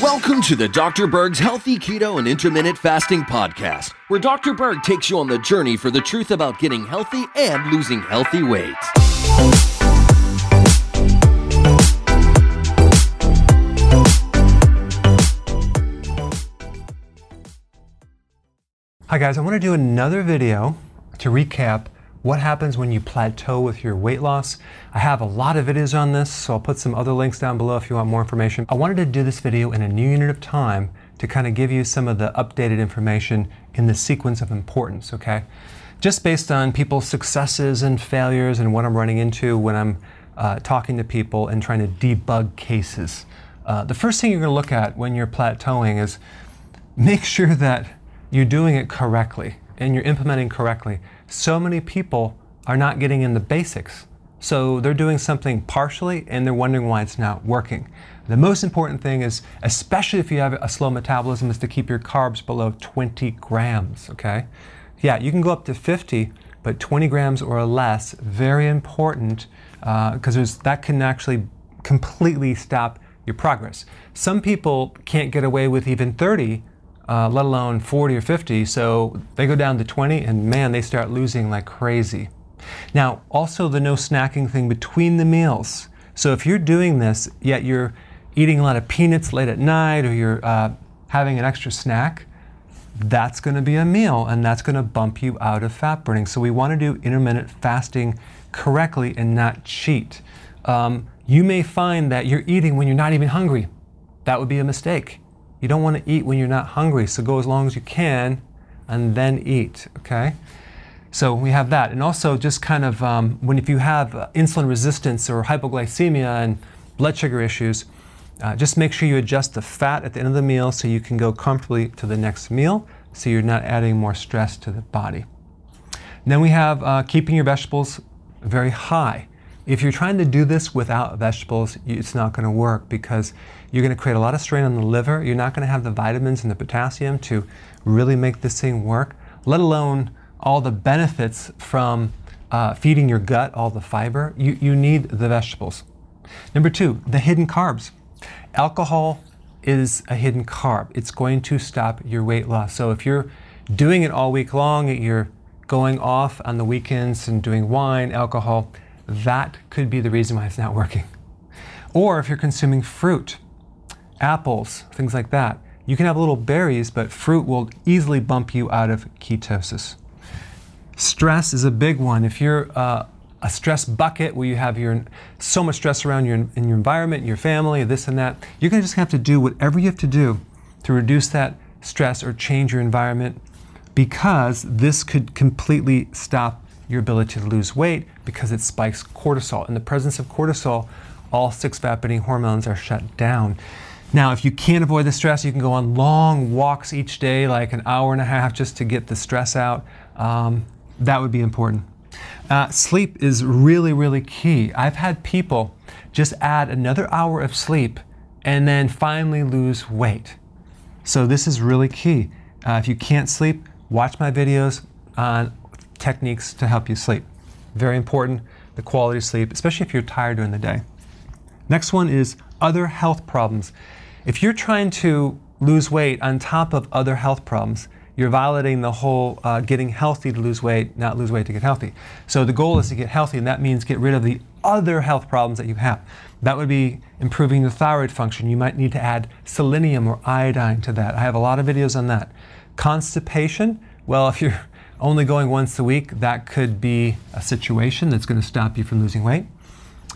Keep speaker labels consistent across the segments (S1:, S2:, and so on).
S1: Welcome to the Dr. Berg's Healthy Keto and Intermittent Fasting Podcast, where Dr. Berg takes you on the journey for the truth about getting healthy and losing healthy weight.
S2: Hi guys, I want to do another video to recap what happens when you plateau with your weight loss. I have a lot of videos on this, so I'll put some other links down below if you want more information. I wanted to do this video in a new unit of time to kind of give you some of the updated information in the sequence of importance, okay? Just based on people's successes and failures and what I'm running into when I'm uh, talking to people and trying to debug cases. Uh, the first thing you're going to look at when you're plateauing is make sure that you're doing it correctly and you're implementing correctly. So many people are not getting in the basics. So they're doing something partially and they're wondering why it's not working. The most important thing is, especially if you have a slow metabolism, is to keep your carbs below 20 grams, okay? Yeah, you can go up to 50, but 20 grams or less, very important, because uh, that can actually completely stop your progress. Some people can't get away with even 30 uh, let alone 40 or 50. So they go down to 20 and man, they start losing like crazy. Now, also the no snacking thing between the meals. So if you're doing this, yet you're eating a lot of peanuts late at night or you're uh, having an extra snack, that's going to be a meal and that's going to bump you out of fat burning. So we want to do intermittent fasting correctly and not cheat. Um, you may find that you're eating when you're not even hungry. That would be a mistake. You don't want to eat when you're not hungry, so go as long as you can and then eat, okay? So we have that. And also just kind of um, when if you have uh, insulin resistance or hypoglycemia and blood sugar issues, uh, just make sure you adjust the fat at the end of the meal so you can go comfortably to the next meal so you're not adding more stress to the body. And then we have uh, keeping your vegetables very high. If you're trying to do this without vegetables, it's not going to work because you're going to create a lot of strain on the liver. You're not going to have the vitamins and the potassium to really make this thing work, let alone all the benefits from uh, feeding your gut, all the fiber. You, you need the vegetables. Number two, the hidden carbs. Alcohol is a hidden carb. It's going to stop your weight loss. So if you're doing it all week long, you're going off on the weekends and doing wine, alcohol, that could be the reason why it's not working. Or if you're consuming fruit, apples, things like that, you can have little berries, but fruit will easily bump you out of ketosis. Stress is a big one. If you're uh, a stress bucket where you have your so much stress around your in your environment, your family, this and that, you're gonna just have to do whatever you have to do to reduce that stress or change your environment because this could completely stop your ability to lose weight because it spikes cortisol. In the presence of cortisol, all six fat burning hormones are shut down. Now, if you can't avoid the stress, you can go on long walks each day, like an hour and a half, just to get the stress out. Um, that would be important. Uh, sleep is really, really key. I've had people just add another hour of sleep and then finally lose weight. So, this is really key. Uh, if you can't sleep, watch my videos on techniques to help you sleep. Very important, the quality of sleep, especially if you're tired during the day. Next one is other health problems. If you're trying to lose weight on top of other health problems, you're violating the whole uh, getting healthy to lose weight, not lose weight to get healthy. So the goal is to get healthy, and that means get rid of the other health problems that you have. That would be improving the thyroid function. You might need to add selenium or iodine to that. I have a lot of videos on that. Constipation, well, if you're only going once a week, that could be a situation that's going to stop you from losing weight.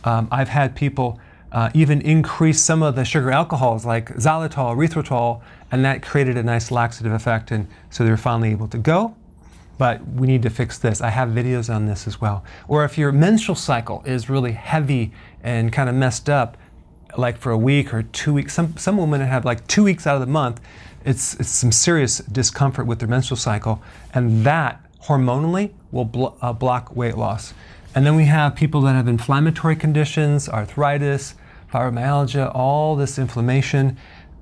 S2: Um, I've had people uh, even increase some of the sugar alcohols like xylitol, erythritol, and that created a nice laxative effect, and so they're finally able to go. But we need to fix this. I have videos on this as well. Or if your menstrual cycle is really heavy and kind of messed up, like for a week or two weeks, some, some women have like two weeks out of the month, it's, it's some serious discomfort with their menstrual cycle, and that hormonally will blo- uh, block weight loss. And then we have people that have inflammatory conditions, arthritis, fibromyalgia, all this inflammation.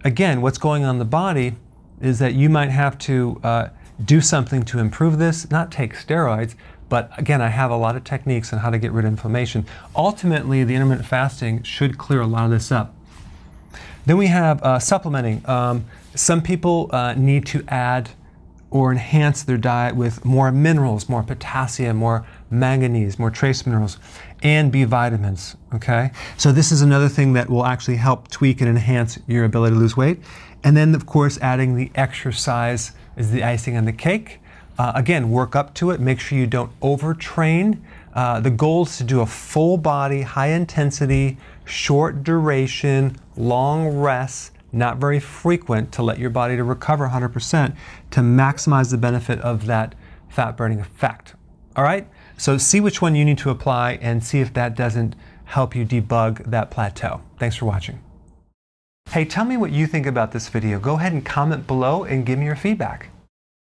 S2: Again, what's going on in the body is that you might have to uh, do something to improve this, not take steroids, But again, I have a lot of techniques on how to get rid of inflammation. Ultimately, the intermittent fasting should clear a lot of this up. Then we have uh, supplementing. Um, some people uh, need to add or enhance their diet with more minerals, more potassium, more manganese, more trace minerals, and B vitamins. Okay? So, this is another thing that will actually help tweak and enhance your ability to lose weight. And then, of course, adding the exercise is the icing on the cake. Uh, again, work up to it. Make sure you don't overtrain. Uh, the goal is to do a full body, high intensity, short duration, long rest, not very frequent to let your body to recover 100% to maximize the benefit of that fat burning effect. All right? So see which one you need to apply and see if that doesn't help you debug that plateau. Thanks for watching. Hey, tell me what you think about this video. Go ahead and comment below and give me your feedback.